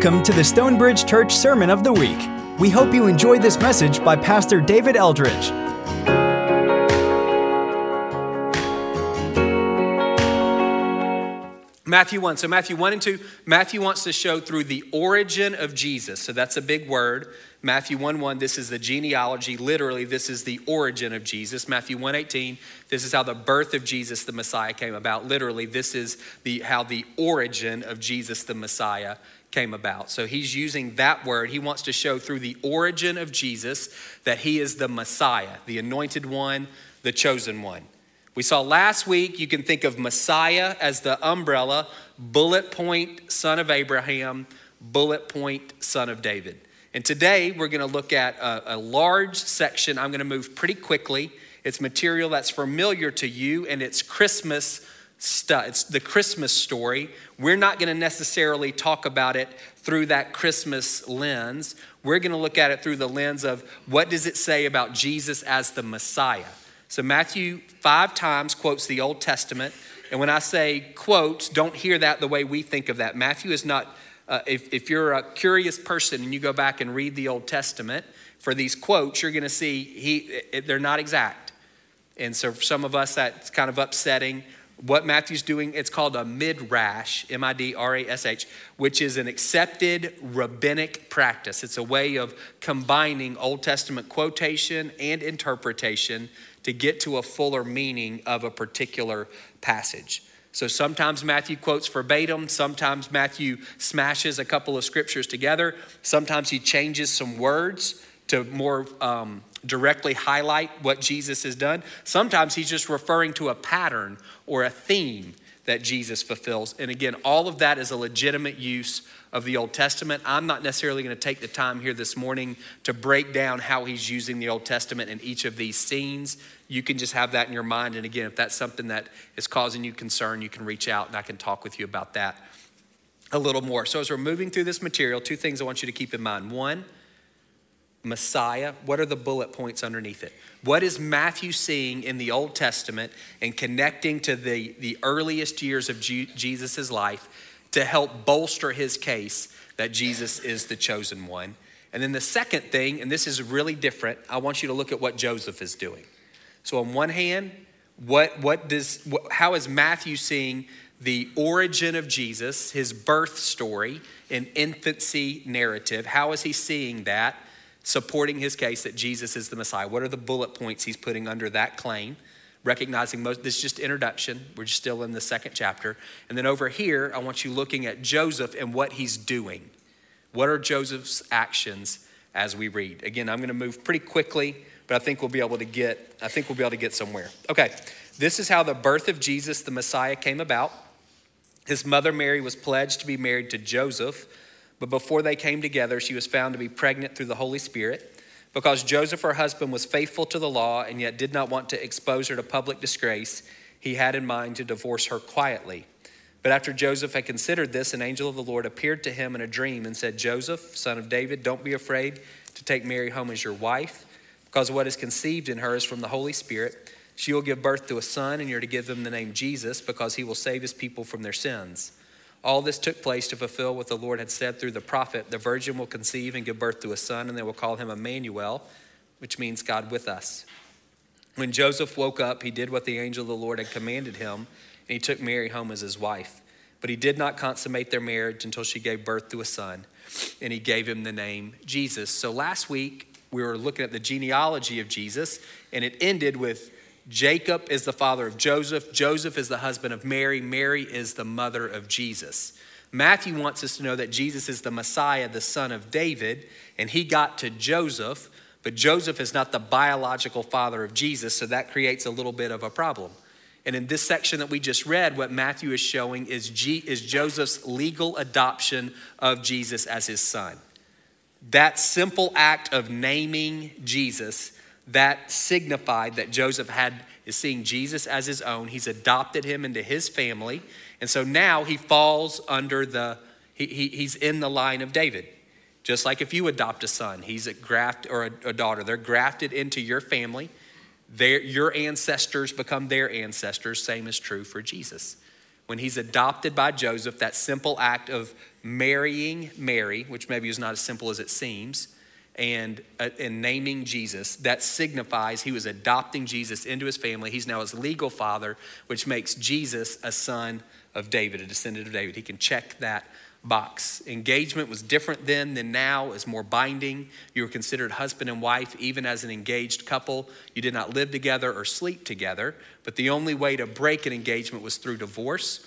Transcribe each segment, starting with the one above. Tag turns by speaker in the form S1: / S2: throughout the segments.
S1: Welcome to the Stonebridge Church Sermon of the Week. We hope you enjoy this message by Pastor David Eldridge.
S2: Matthew 1. So, Matthew 1 and 2, Matthew wants to show through the origin of Jesus. So, that's a big word. Matthew 1 1, this is the genealogy. Literally, this is the origin of Jesus. Matthew 1 18, this is how the birth of Jesus the Messiah came about. Literally, this is the, how the origin of Jesus the Messiah came about. So, he's using that word. He wants to show through the origin of Jesus that he is the Messiah, the anointed one, the chosen one. We saw last week, you can think of Messiah as the umbrella, bullet point, son of Abraham, bullet point, son of David. And today, we're going to look at a, a large section. I'm going to move pretty quickly. It's material that's familiar to you, and it's Christmas stuff. It's the Christmas story. We're not going to necessarily talk about it through that Christmas lens. We're going to look at it through the lens of what does it say about Jesus as the Messiah? So Matthew five times quotes the Old Testament. And when I say quotes, don't hear that the way we think of that. Matthew is not, uh, if, if you're a curious person and you go back and read the Old Testament, for these quotes, you're going to see he, they're not exact. And so for some of us, that's kind of upsetting. What Matthew's doing, it's called a midrash, M I D R A S H, which is an accepted rabbinic practice. It's a way of combining Old Testament quotation and interpretation to get to a fuller meaning of a particular passage. So sometimes Matthew quotes verbatim, sometimes Matthew smashes a couple of scriptures together, sometimes he changes some words to more um, directly highlight what Jesus has done. Sometimes he's just referring to a pattern or a theme that Jesus fulfills. And again, all of that is a legitimate use of the Old Testament. I'm not necessarily going to take the time here this morning to break down how he's using the Old Testament in each of these scenes. You can just have that in your mind. And again, if that's something that is causing you concern, you can reach out and I can talk with you about that a little more. So, as we're moving through this material, two things I want you to keep in mind. One, Messiah. What are the bullet points underneath it? What is Matthew seeing in the Old Testament and connecting to the, the earliest years of Jesus' life to help bolster his case that Jesus is the chosen one. And then the second thing, and this is really different, I want you to look at what Joseph is doing. So on one hand, what, what does, what, how is Matthew seeing the origin of Jesus, his birth story, an infancy narrative? How is he seeing that, supporting his case that Jesus is the Messiah? What are the bullet points he's putting under that claim? recognizing most, this is just introduction. We're still in the second chapter. And then over here, I want you looking at Joseph and what he's doing. What are Joseph's actions as we read? Again, I'm going to move pretty quickly, but I think we'll be able to get, I think we'll be able to get somewhere. Okay, this is how the birth of Jesus, the Messiah, came about. His mother Mary was pledged to be married to Joseph, but before they came together, she was found to be pregnant through the Holy Spirit. Because Joseph, her husband, was faithful to the law and yet did not want to expose her to public disgrace, he had in mind to divorce her quietly. But after Joseph had considered this, an angel of the Lord appeared to him in a dream and said, Joseph, son of David, don't be afraid to take Mary home as your wife, because what is conceived in her is from the Holy Spirit. She will give birth to a son, and you're to give him the name Jesus, because he will save his people from their sins. All this took place to fulfill what the Lord had said through the prophet The virgin will conceive and give birth to a son, and they will call him Emmanuel, which means God with us. When Joseph woke up, he did what the angel of the Lord had commanded him, and he took Mary home as his wife. But he did not consummate their marriage until she gave birth to a son, and he gave him the name Jesus. So last week, we were looking at the genealogy of Jesus, and it ended with Jacob is the father of Joseph. Joseph is the husband of Mary. Mary is the mother of Jesus. Matthew wants us to know that Jesus is the Messiah, the son of David, and he got to Joseph, but Joseph is not the biological father of Jesus, so that creates a little bit of a problem. And in this section that we just read, what Matthew is showing is, G, is Joseph's legal adoption of Jesus as his son. That simple act of naming Jesus that signified that Joseph had is seeing Jesus as his own. He's adopted him into his family. And so now he falls under the, he, he, he's in the line of David. Just like if you adopt a son, he's a graft or a, a daughter, they're grafted into your family. Their, your ancestors become their ancestors. Same is true for Jesus. when he's adopted by Joseph, that simple act of marrying Mary, which maybe is not as simple as it seems, and, uh, and naming Jesus, that signifies he was adopting Jesus into his family. He's now his legal father, which makes Jesus a son of David, a descendant of David. He can check that box. Engagement was different then than now, was more binding. You were considered husband and wife even as an engaged couple. You did not live together or sleep together, but the only way to break an engagement was through divorce.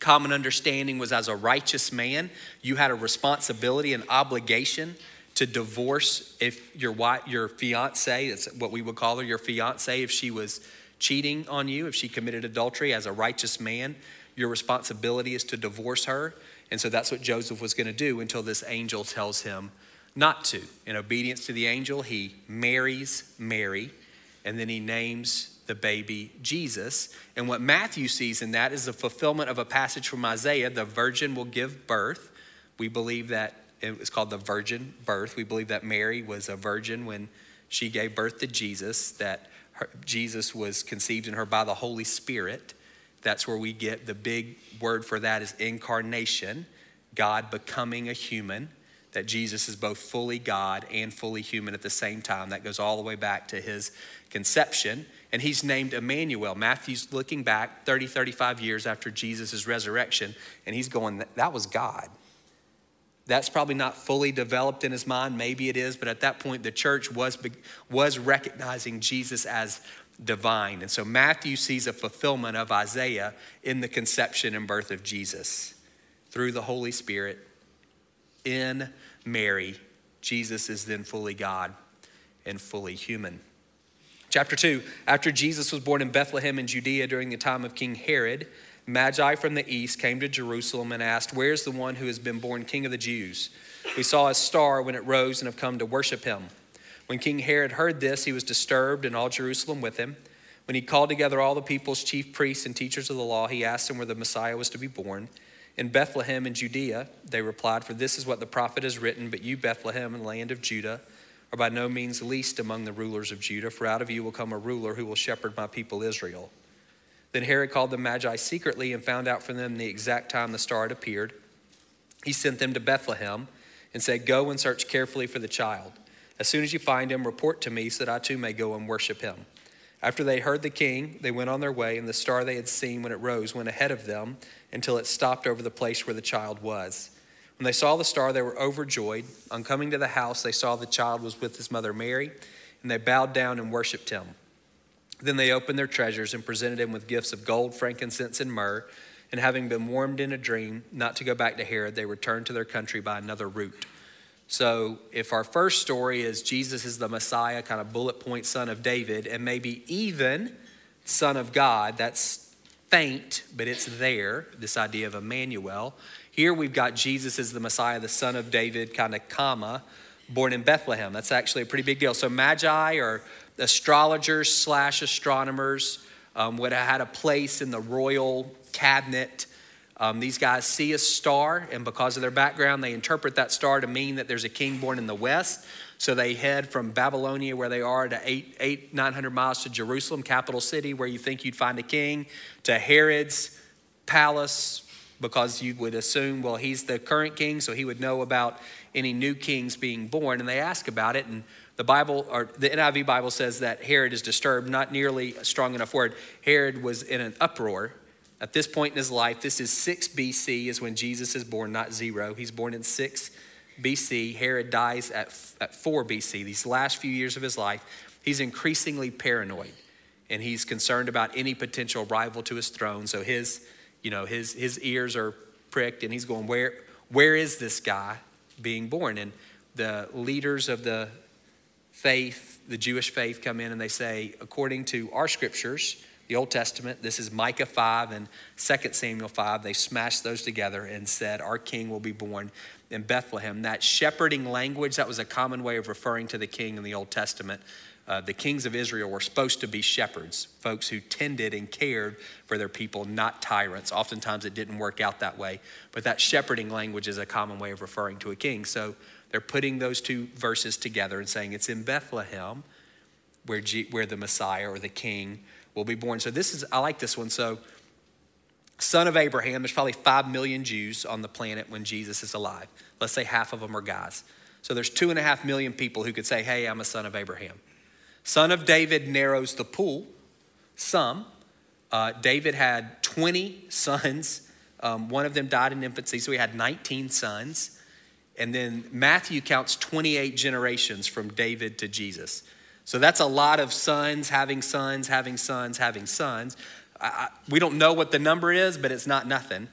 S2: Common understanding was as a righteous man, you had a responsibility and obligation to divorce if your wife, your fiance, that's what we would call her, your fiance, if she was cheating on you, if she committed adultery as a righteous man, your responsibility is to divorce her. And so that's what Joseph was going to do until this angel tells him not to. In obedience to the angel, he marries Mary and then he names the baby Jesus. And what Matthew sees in that is the fulfillment of a passage from Isaiah the virgin will give birth. We believe that it was called the virgin birth. We believe that Mary was a virgin when she gave birth to Jesus, that her, Jesus was conceived in her by the Holy Spirit. That's where we get the big word for that is incarnation, God becoming a human, that Jesus is both fully God and fully human at the same time. That goes all the way back to his conception. And he's named Emmanuel. Matthew's looking back 30, 35 years after Jesus' resurrection, and he's going, that was God. That's probably not fully developed in his mind. Maybe it is, but at that point, the church was, was recognizing Jesus as divine. And so Matthew sees a fulfillment of Isaiah in the conception and birth of Jesus through the Holy Spirit in Mary. Jesus is then fully God and fully human. Chapter 2 After Jesus was born in Bethlehem in Judea during the time of King Herod, Magi from the east came to Jerusalem and asked, Where's the one who has been born king of the Jews? We saw a star when it rose and have come to worship him. When King Herod heard this, he was disturbed, and all Jerusalem with him. When he called together all the people's chief priests and teachers of the law, he asked them where the Messiah was to be born. In Bethlehem in Judea, they replied, For this is what the prophet has written, but you, Bethlehem, in the land of Judah, are by no means least among the rulers of Judah, for out of you will come a ruler who will shepherd my people Israel. Then Herod called the Magi secretly and found out from them the exact time the star had appeared. He sent them to Bethlehem and said, Go and search carefully for the child. As soon as you find him, report to me so that I too may go and worship him. After they heard the king, they went on their way, and the star they had seen when it rose went ahead of them until it stopped over the place where the child was. When they saw the star, they were overjoyed. On coming to the house, they saw the child was with his mother Mary, and they bowed down and worshiped him. Then they opened their treasures and presented him with gifts of gold, frankincense, and myrrh. And having been warned in a dream not to go back to Herod, they returned to their country by another route. So, if our first story is Jesus is the Messiah, kind of bullet point son of David, and maybe even son of God, that's faint, but it's there, this idea of Emmanuel. Here we've got Jesus as the Messiah, the son of David, kind of comma, born in Bethlehem. That's actually a pretty big deal. So, Magi or astrologers slash astronomers um, would have had a place in the royal cabinet um, these guys see a star, and because of their background, they interpret that star to mean that there's a king born in the west. So they head from Babylonia, where they are, to eight, eight, 900 miles to Jerusalem, capital city, where you think you'd find a king, to Herod's palace, because you would assume, well, he's the current king, so he would know about any new kings being born. And they ask about it, and the Bible, or the NIV Bible says that Herod is disturbed, not nearly a strong enough word. Herod was in an uproar at this point in his life, this is 6 BC, is when Jesus is born, not zero. He's born in 6 BC. Herod dies at, at 4 BC. These last few years of his life, he's increasingly paranoid and he's concerned about any potential rival to his throne. So his, you know, his, his ears are pricked and he's going, where, where is this guy being born? And the leaders of the faith, the Jewish faith, come in and they say, according to our scriptures, the Old Testament. This is Micah 5 and 2 Samuel 5. They smashed those together and said, Our king will be born in Bethlehem. That shepherding language, that was a common way of referring to the king in the Old Testament. Uh, the kings of Israel were supposed to be shepherds, folks who tended and cared for their people, not tyrants. Oftentimes it didn't work out that way, but that shepherding language is a common way of referring to a king. So they're putting those two verses together and saying it's in Bethlehem where, G- where the Messiah or the king will be born. So this is, I like this one. So son of Abraham, there's probably 5 million Jews on the planet when Jesus is alive. Let's say half of them are guys. So there's two and a half million people who could say, hey, I'm a son of Abraham. Son of David narrows the pool, some. Uh, David had 20 sons. Um, one of them died in infancy, so he had 19 sons. And then Matthew counts 28 generations from David to Jesus. So that's a lot of sons having sons, having sons, having sons. I, we don't know what the number is, but it's not nothing.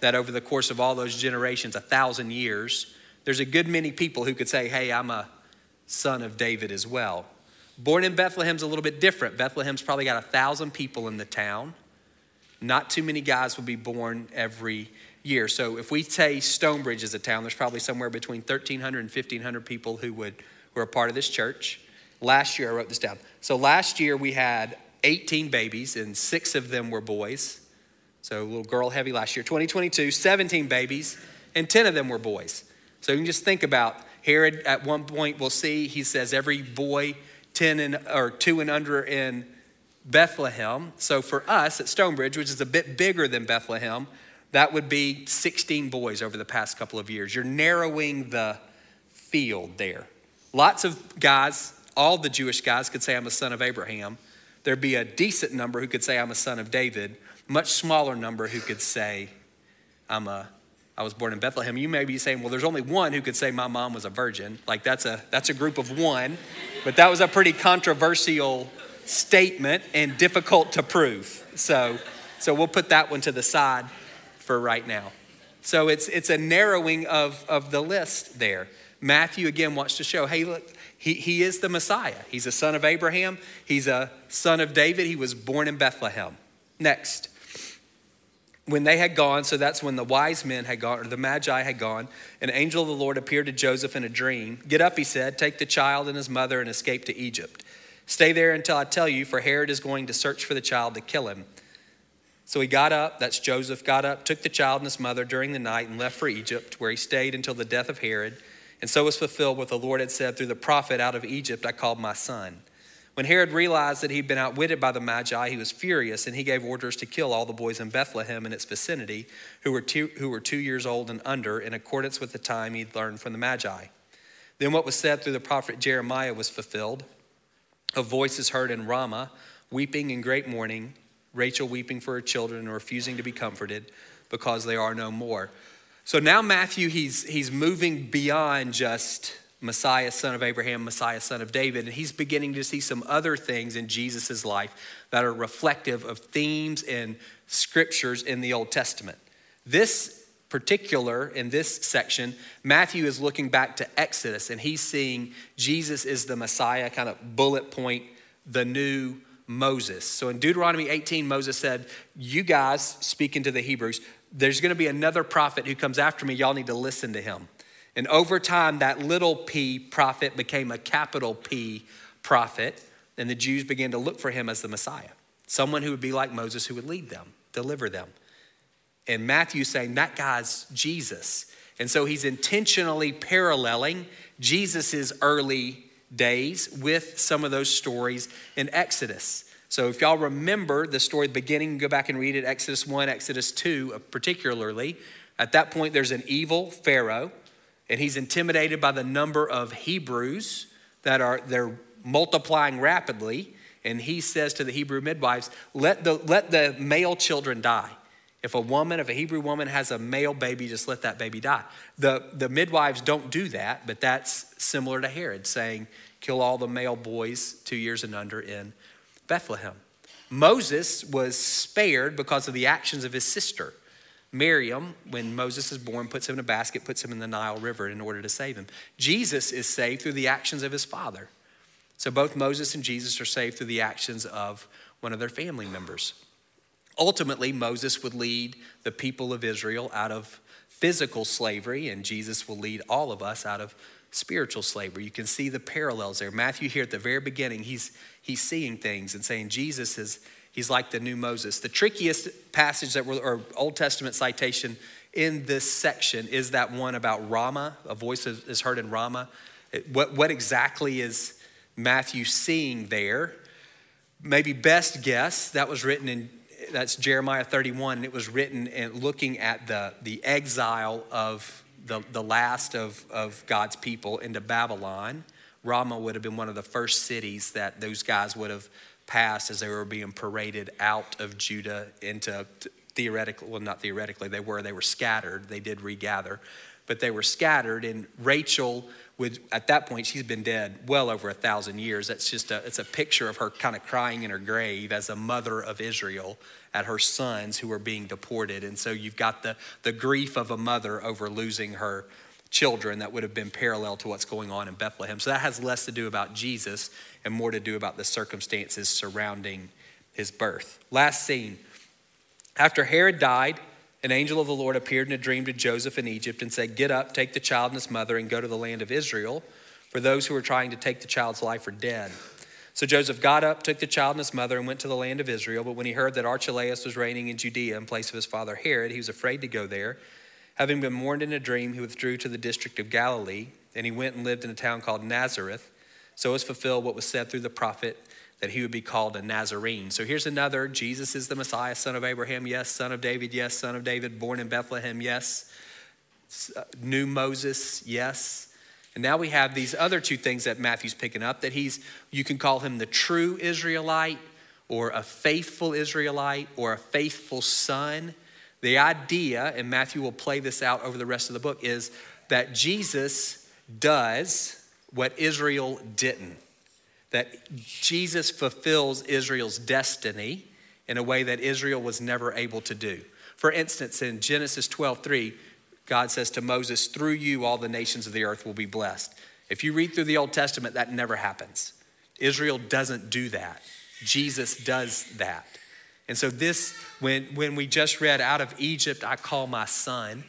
S2: That over the course of all those generations, a thousand years, there's a good many people who could say, hey, I'm a son of David as well. Born in Bethlehem's a little bit different. Bethlehem's probably got a thousand people in the town. Not too many guys will be born every year. So if we say Stonebridge is a town, there's probably somewhere between 1,300 and 1,500 people who would who are a part of this church. Last year, I wrote this down. So last year we had 18 babies, and six of them were boys. So a little girl heavy last year. 2022, 17 babies, and 10 of them were boys. So you can just think about Herod at one point, we'll see, he says every boy 10 and, or 2 and under in Bethlehem. So for us at Stonebridge, which is a bit bigger than Bethlehem, that would be 16 boys over the past couple of years. You're narrowing the field there. Lots of guys, all the Jewish guys could say, I'm a son of Abraham. There'd be a decent number who could say, I'm a son of David. Much smaller number who could say, I'm a I was born in Bethlehem. You may be saying, well, there's only one who could say my mom was a virgin. Like that's a that's a group of one, but that was a pretty controversial statement and difficult to prove. So so we'll put that one to the side for right now. So it's it's a narrowing of, of the list there. Matthew again wants to show, hey, look, he, he is the Messiah. He's a son of Abraham, he's a son of David, he was born in Bethlehem. Next when they had gone, so that's when the wise men had gone, or the magi had gone, an angel of the Lord appeared to Joseph in a dream. Get up, he said, take the child and his mother and escape to Egypt. Stay there until I tell you, for Herod is going to search for the child to kill him. So he got up, that's Joseph, got up, took the child and his mother during the night, and left for Egypt, where he stayed until the death of Herod. And so was fulfilled what the Lord had said through the prophet, Out of Egypt I called my son. When Herod realized that he'd been outwitted by the Magi, he was furious and he gave orders to kill all the boys in Bethlehem and its vicinity who were two, who were two years old and under, in accordance with the time he'd learned from the Magi. Then what was said through the prophet Jeremiah was fulfilled. A voice is heard in Ramah, weeping in great mourning, Rachel weeping for her children and refusing to be comforted because they are no more. So now Matthew, he's, he's moving beyond just Messiah, son of Abraham, Messiah, son of David. And he's beginning to see some other things in Jesus' life that are reflective of themes and scriptures in the Old Testament. This particular, in this section, Matthew is looking back to Exodus and he's seeing Jesus is the Messiah, kind of bullet point, the new Moses. So in Deuteronomy 18, Moses said, You guys, speaking to the Hebrews, there's going to be another prophet who comes after me. Y'all need to listen to him. And over time, that little p prophet became a capital P prophet, and the Jews began to look for him as the Messiah, someone who would be like Moses who would lead them, deliver them. And Matthew's saying that guy's Jesus. And so he's intentionally paralleling Jesus' early days with some of those stories in Exodus. So if y'all remember the story the beginning, go back and read it, Exodus 1, Exodus 2, uh, particularly. At that point, there's an evil Pharaoh and he's intimidated by the number of Hebrews that are they're multiplying rapidly. And he says to the Hebrew midwives, let the, let the male children die. If a woman, if a Hebrew woman has a male baby, just let that baby die. The, the midwives don't do that, but that's similar to Herod saying, kill all the male boys two years and under in Bethlehem. Moses was spared because of the actions of his sister. Miriam, when Moses is born, puts him in a basket, puts him in the Nile River in order to save him. Jesus is saved through the actions of his father. So both Moses and Jesus are saved through the actions of one of their family members. Ultimately, Moses would lead the people of Israel out of physical slavery, and Jesus will lead all of us out of spiritual slavery. You can see the parallels there. Matthew, here at the very beginning, he's, he's seeing things and saying Jesus is He's like the new Moses. The trickiest passage that we're, or Old Testament citation in this section is that one about Rama. A voice is heard in Rama. What, what exactly is Matthew seeing there? Maybe best guess that was written in that's Jeremiah 31, and it was written and looking at the, the exile of the, the last of, of God's people into Babylon. Rama would have been one of the first cities that those guys would have passed as they were being paraded out of Judah into theoretically, well, not theoretically, they were, they were scattered. They did regather, but they were scattered. And Rachel would, at that point, she's been dead well over a thousand years. That's just a, it's a picture of her kind of crying in her grave as a mother of Israel at her sons who are being deported. And so you've got the, the grief of a mother over losing her children that would have been parallel to what's going on in Bethlehem. So that has less to do about Jesus and more to do about the circumstances surrounding his birth. Last scene. After Herod died, an angel of the Lord appeared in a dream to Joseph in Egypt and said, Get up, take the child and his mother, and go to the land of Israel, for those who are trying to take the child's life are dead. So Joseph got up, took the child and his mother, and went to the land of Israel. But when he heard that Archelaus was reigning in Judea in place of his father Herod, he was afraid to go there. Having been warned in a dream, he withdrew to the district of Galilee, and he went and lived in a town called Nazareth. So was fulfilled what was said through the prophet that he would be called a Nazarene. So here's another Jesus is the Messiah, son of Abraham, yes, son of David, yes, son of David, born in Bethlehem, yes, uh, new Moses, yes. And now we have these other two things that Matthew's picking up that he's, you can call him the true Israelite or a faithful Israelite or a faithful son. The idea, and Matthew will play this out over the rest of the book, is that Jesus does what Israel didn't. That Jesus fulfills Israel's destiny in a way that Israel was never able to do. For instance, in Genesis 12 3, God says to Moses, Through you, all the nations of the earth will be blessed. If you read through the Old Testament, that never happens. Israel doesn't do that. Jesus does that. And so, this, when, when we just read, Out of Egypt I call my son,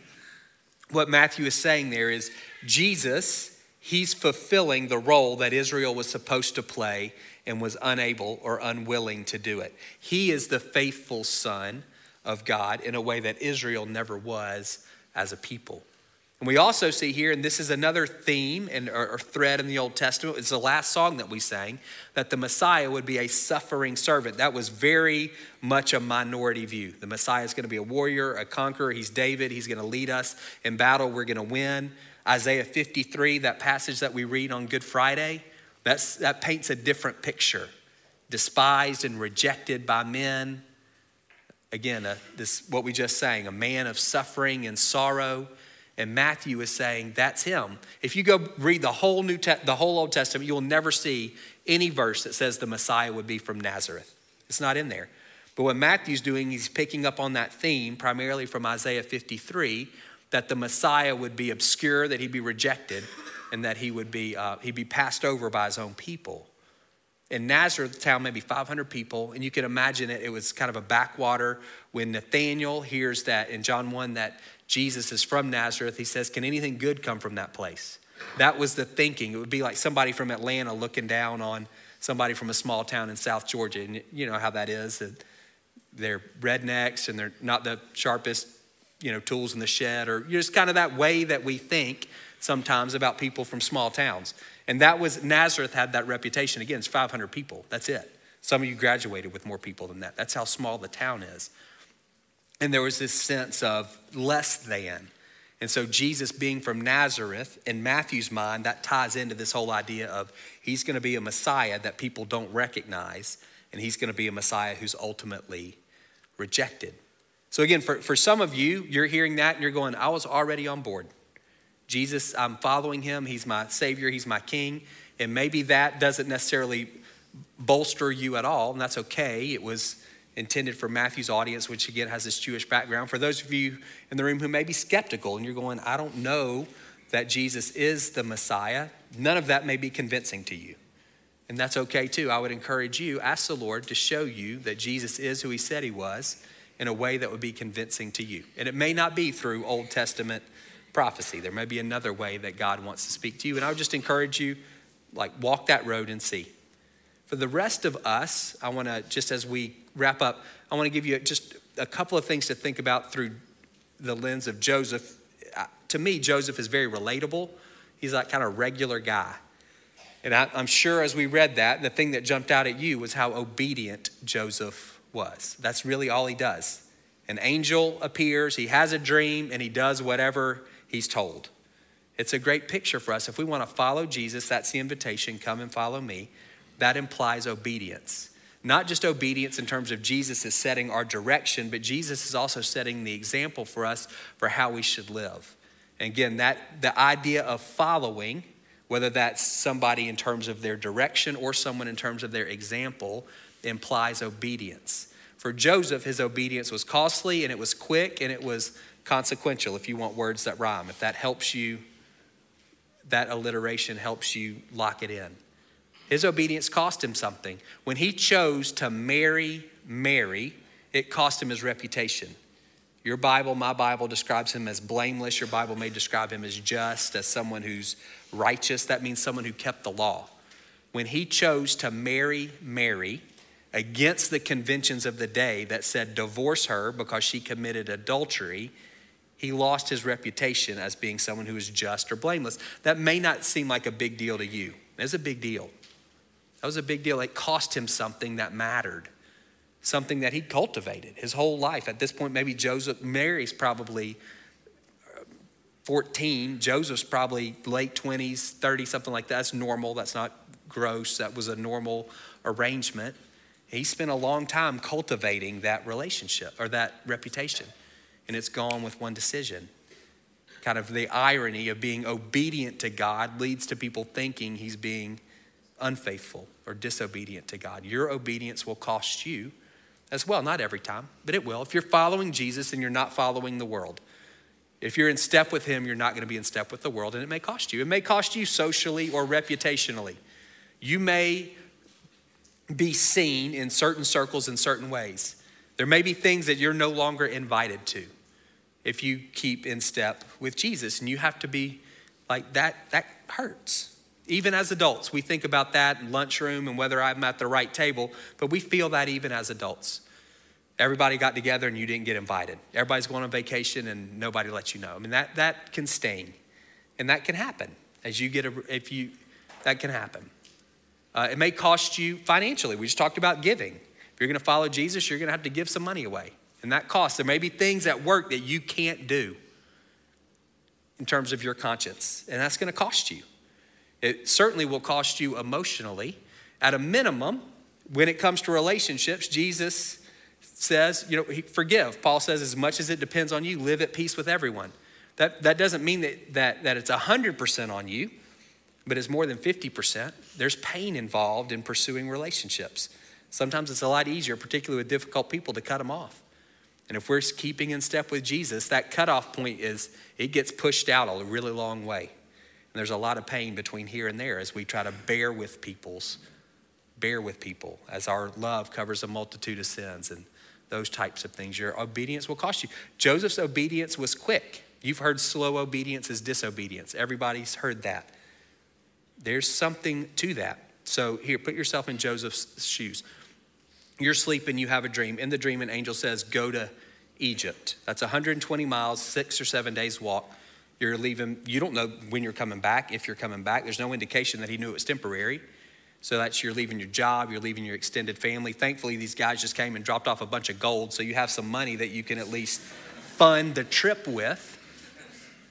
S2: what Matthew is saying there is Jesus, he's fulfilling the role that Israel was supposed to play and was unable or unwilling to do it. He is the faithful son of God in a way that Israel never was as a people. And we also see here, and this is another theme and or, thread in the Old Testament. It's the last song that we sang that the Messiah would be a suffering servant. That was very much a minority view. The Messiah is going to be a warrior, a conqueror. He's David. He's going to lead us in battle. We're going to win. Isaiah 53, that passage that we read on Good Friday, that's, that paints a different picture. Despised and rejected by men, again, a, this what we just sang, a man of suffering and sorrow. And Matthew is saying that's him. If you go read the whole New Te- the whole Old Testament, you will never see any verse that says the Messiah would be from Nazareth. It's not in there. But what Matthew's doing, he's picking up on that theme primarily from Isaiah 53 that the Messiah would be obscure, that he'd be rejected, and that he would be uh, he'd be passed over by his own people in Nazareth town, maybe 500 people, and you can imagine it, it was kind of a backwater. When Nathaniel hears that in John 1 that Jesus is from Nazareth, he says, Can anything good come from that place? That was the thinking. It would be like somebody from Atlanta looking down on somebody from a small town in South Georgia. And you know how that is. That they're rednecks and they're not the sharpest, you know, tools in the shed, or just kind of that way that we think sometimes about people from small towns. And that was, Nazareth had that reputation. Again, it's 500 people. That's it. Some of you graduated with more people than that. That's how small the town is. And there was this sense of less than. And so, Jesus being from Nazareth, in Matthew's mind, that ties into this whole idea of he's going to be a Messiah that people don't recognize, and he's going to be a Messiah who's ultimately rejected. So, again, for, for some of you, you're hearing that and you're going, I was already on board. Jesus, I'm following him. He's my Savior, He's my King. And maybe that doesn't necessarily bolster you at all, and that's okay. It was intended for Matthew's audience, which again has this Jewish background. For those of you in the room who may be skeptical and you're going, I don't know that Jesus is the Messiah, none of that may be convincing to you. And that's okay too. I would encourage you, ask the Lord to show you that Jesus is who he said he was in a way that would be convincing to you. And it may not be through Old Testament prophecy. There may be another way that God wants to speak to you. And I would just encourage you, like, walk that road and see. For the rest of us, I want to, just as we wrap up, I want to give you just a couple of things to think about through the lens of Joseph. To me, Joseph is very relatable. He's like kind of regular guy. And I, I'm sure as we read that, the thing that jumped out at you was how obedient Joseph was. That's really all he does. An angel appears, he has a dream, and he does whatever he's told. It's a great picture for us. If we want to follow Jesus, that's the invitation come and follow me. That implies obedience. Not just obedience in terms of Jesus is setting our direction, but Jesus is also setting the example for us for how we should live. And again, that the idea of following, whether that's somebody in terms of their direction or someone in terms of their example, implies obedience. For Joseph, his obedience was costly and it was quick and it was consequential, if you want words that rhyme. If that helps you, that alliteration helps you lock it in. His obedience cost him something. When he chose to marry Mary, it cost him his reputation. Your Bible, my Bible, describes him as blameless. Your Bible may describe him as just, as someone who's righteous. That means someone who kept the law. When he chose to marry Mary against the conventions of the day that said divorce her because she committed adultery, he lost his reputation as being someone who is just or blameless. That may not seem like a big deal to you. It's a big deal. That was a big deal. It cost him something that mattered, something that he cultivated his whole life. At this point, maybe Joseph, Mary's probably uh, 14. Joseph's probably late 20s, 30, something like that. That's normal. That's not gross. That was a normal arrangement. He spent a long time cultivating that relationship or that reputation, and it's gone with one decision. Kind of the irony of being obedient to God leads to people thinking he's being unfaithful or disobedient to God. Your obedience will cost you as well. Not every time, but it will. If you're following Jesus and you're not following the world, if you're in step with Him, you're not going to be in step with the world, and it may cost you. It may cost you socially or reputationally. You may be seen in certain circles in certain ways. There may be things that you're no longer invited to if you keep in step with Jesus, and you have to be like that, that hurts. Even as adults, we think about that in lunchroom and whether I'm at the right table, but we feel that even as adults. Everybody got together and you didn't get invited. Everybody's going on vacation and nobody lets you know. I mean, that, that can sting. And that can happen as you get a, if you, that can happen. Uh, it may cost you financially. We just talked about giving. If you're going to follow Jesus, you're going to have to give some money away. And that costs. There may be things at work that you can't do in terms of your conscience, and that's going to cost you. It certainly will cost you emotionally. At a minimum, when it comes to relationships, Jesus says, you know, forgive. Paul says, as much as it depends on you, live at peace with everyone. That, that doesn't mean that, that, that it's 100% on you, but it's more than 50%. There's pain involved in pursuing relationships. Sometimes it's a lot easier, particularly with difficult people, to cut them off. And if we're keeping in step with Jesus, that cutoff point is it gets pushed out a really long way. There's a lot of pain between here and there as we try to bear with people's, bear with people as our love covers a multitude of sins and those types of things. Your obedience will cost you. Joseph's obedience was quick. You've heard slow obedience is disobedience. Everybody's heard that. There's something to that. So here, put yourself in Joseph's shoes. You're sleeping, you have a dream. In the dream, an angel says, Go to Egypt. That's 120 miles, six or seven days walk. You're leaving, you don't know when you're coming back, if you're coming back. There's no indication that he knew it was temporary. So that's you're leaving your job, you're leaving your extended family. Thankfully, these guys just came and dropped off a bunch of gold, so you have some money that you can at least fund the trip with.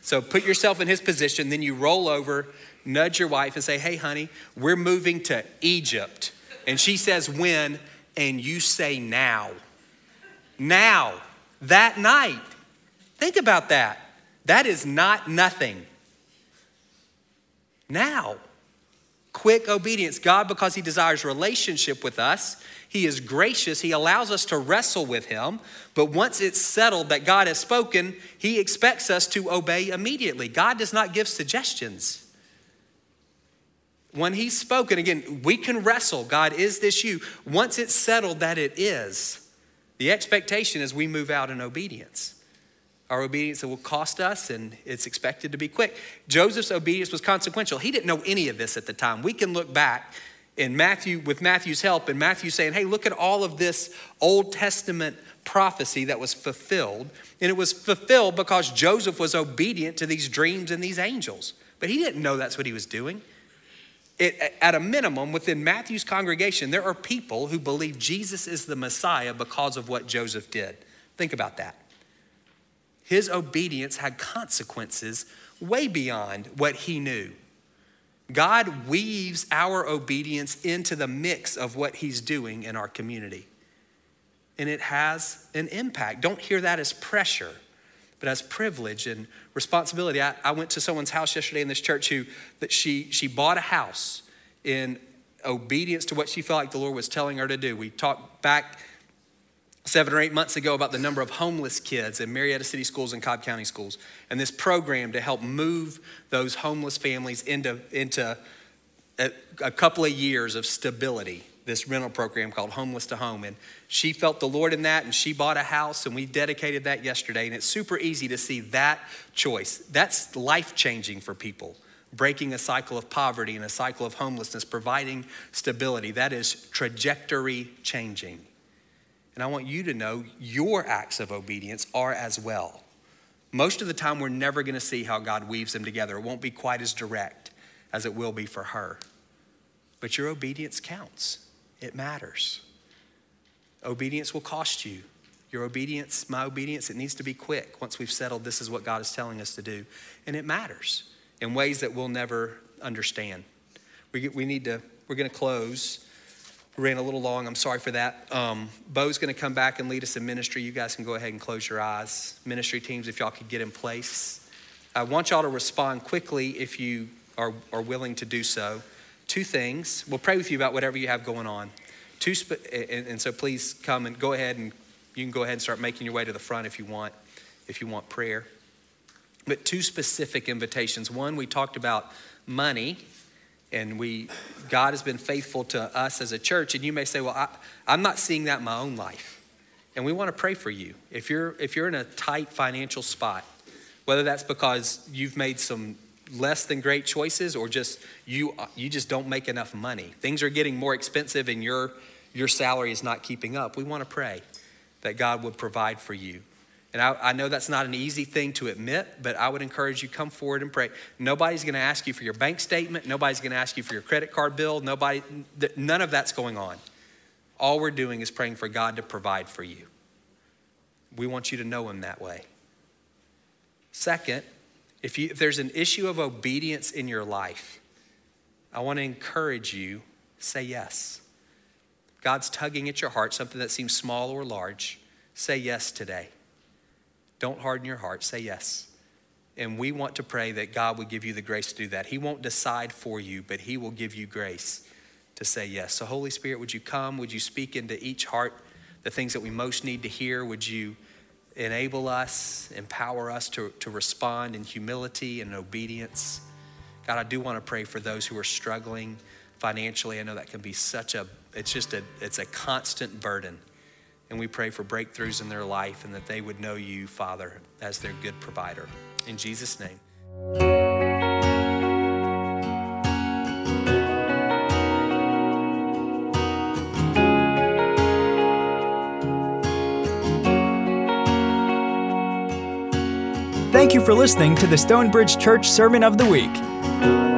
S2: So put yourself in his position, then you roll over, nudge your wife, and say, Hey, honey, we're moving to Egypt. And she says, When? And you say, Now. Now. That night. Think about that. That is not nothing. Now, quick obedience. God, because He desires relationship with us, He is gracious. He allows us to wrestle with Him. But once it's settled that God has spoken, He expects us to obey immediately. God does not give suggestions. When He's spoken, again, we can wrestle. God, is this you? Once it's settled that it is, the expectation is we move out in obedience our obedience will cost us, and it's expected to be quick. Joseph's obedience was consequential. He didn't know any of this at the time. We can look back in Matthew, with Matthew's help, and Matthew saying, Hey, look at all of this Old Testament prophecy that was fulfilled. And it was fulfilled because Joseph was obedient to these dreams and these angels. But he didn't know that's what he was doing. it, at a minimum, within Matthew's congregation, there are people who believe Jesus is the Messiah because of what Joseph did. Think about that. His obedience had consequences way beyond what he knew. God weaves our obedience into the mix of what he's doing in our community. And it has an impact. Don't hear that as pressure, but as privilege and responsibility. I, I went to someone's house yesterday in this church who that she she bought a house in obedience to what she felt like the Lord was telling her to do. We talked back seven or eight months ago about the number of homeless kids in Marietta City schools and Cobb County schools, and this program to help move those homeless families into, into a, a couple of years of stability. This rental program called Homeless to Home. And she felt the Lord in that, and she bought a house, and we dedicated that yesterday. And it's super easy to see that choice. That's life changing for people breaking a cycle of poverty and a cycle of homelessness, providing stability. That is trajectory changing. And I want you to know your acts of obedience are as well. Most of the time, we're never going to see how God weaves them together. It won't be quite as direct as it will be for her. But your obedience counts, it matters. Obedience will cost you. Your obedience, my obedience, it needs to be quick once we've settled this is what God is telling us to do. And it matters in ways that we'll never understand. We, we need to, we're going to close. Ran a little long. I'm sorry for that. Um, Bo's going to come back and lead us in ministry. You guys can go ahead and close your eyes. Ministry teams, if y'all could get in place. I want y'all to respond quickly if you are, are willing to do so. Two things. We'll pray with you about whatever you have going on. Two, sp- and, and so please come and go ahead and you can go ahead and start making your way to the front if you want, if you want prayer but two specific invitations. One, we talked about money, and we God has been faithful to us as a church. And you may say, "Well, I, I'm not seeing that in my own life," and we want to pray for you. If you're if you're in a tight financial spot, whether that's because you've made some less than great choices or just you you just don't make enough money. Things are getting more expensive and your your salary is not keeping up. We want to pray that God would provide for you. And I, I, know that's not an easy thing to admit, but I would encourage you come forward and pray. Nobody's going to ask you for your bank statement. Nobody's going to ask you for your credit card bill. Nobody, none of that's going on. All we're doing is praying for God to provide for you. We want you to know Him that way. Second, if, you, if there's an issue of obedience in your life, I want to encourage you say yes. God's tugging at your heart, something that seems small or large. Say yes today. Don't harden your heart. Say yes. And we want to pray that God would give you the grace to do that. He won't decide for you, but He will give you grace to say yes. So, Holy Spirit, would you come? Would you speak into each heart the things that we most need to hear? Would you enable us, empower us to, to respond in humility and obedience? God, I do want to pray for those who are struggling financially. I know that can be such a, it's just a, it's a constant burden. And we pray for breakthroughs in their life and that they would know you, Father, as their good provider. In Jesus' name.
S1: Thank you for listening to the Stonebridge Church Sermon of the Week.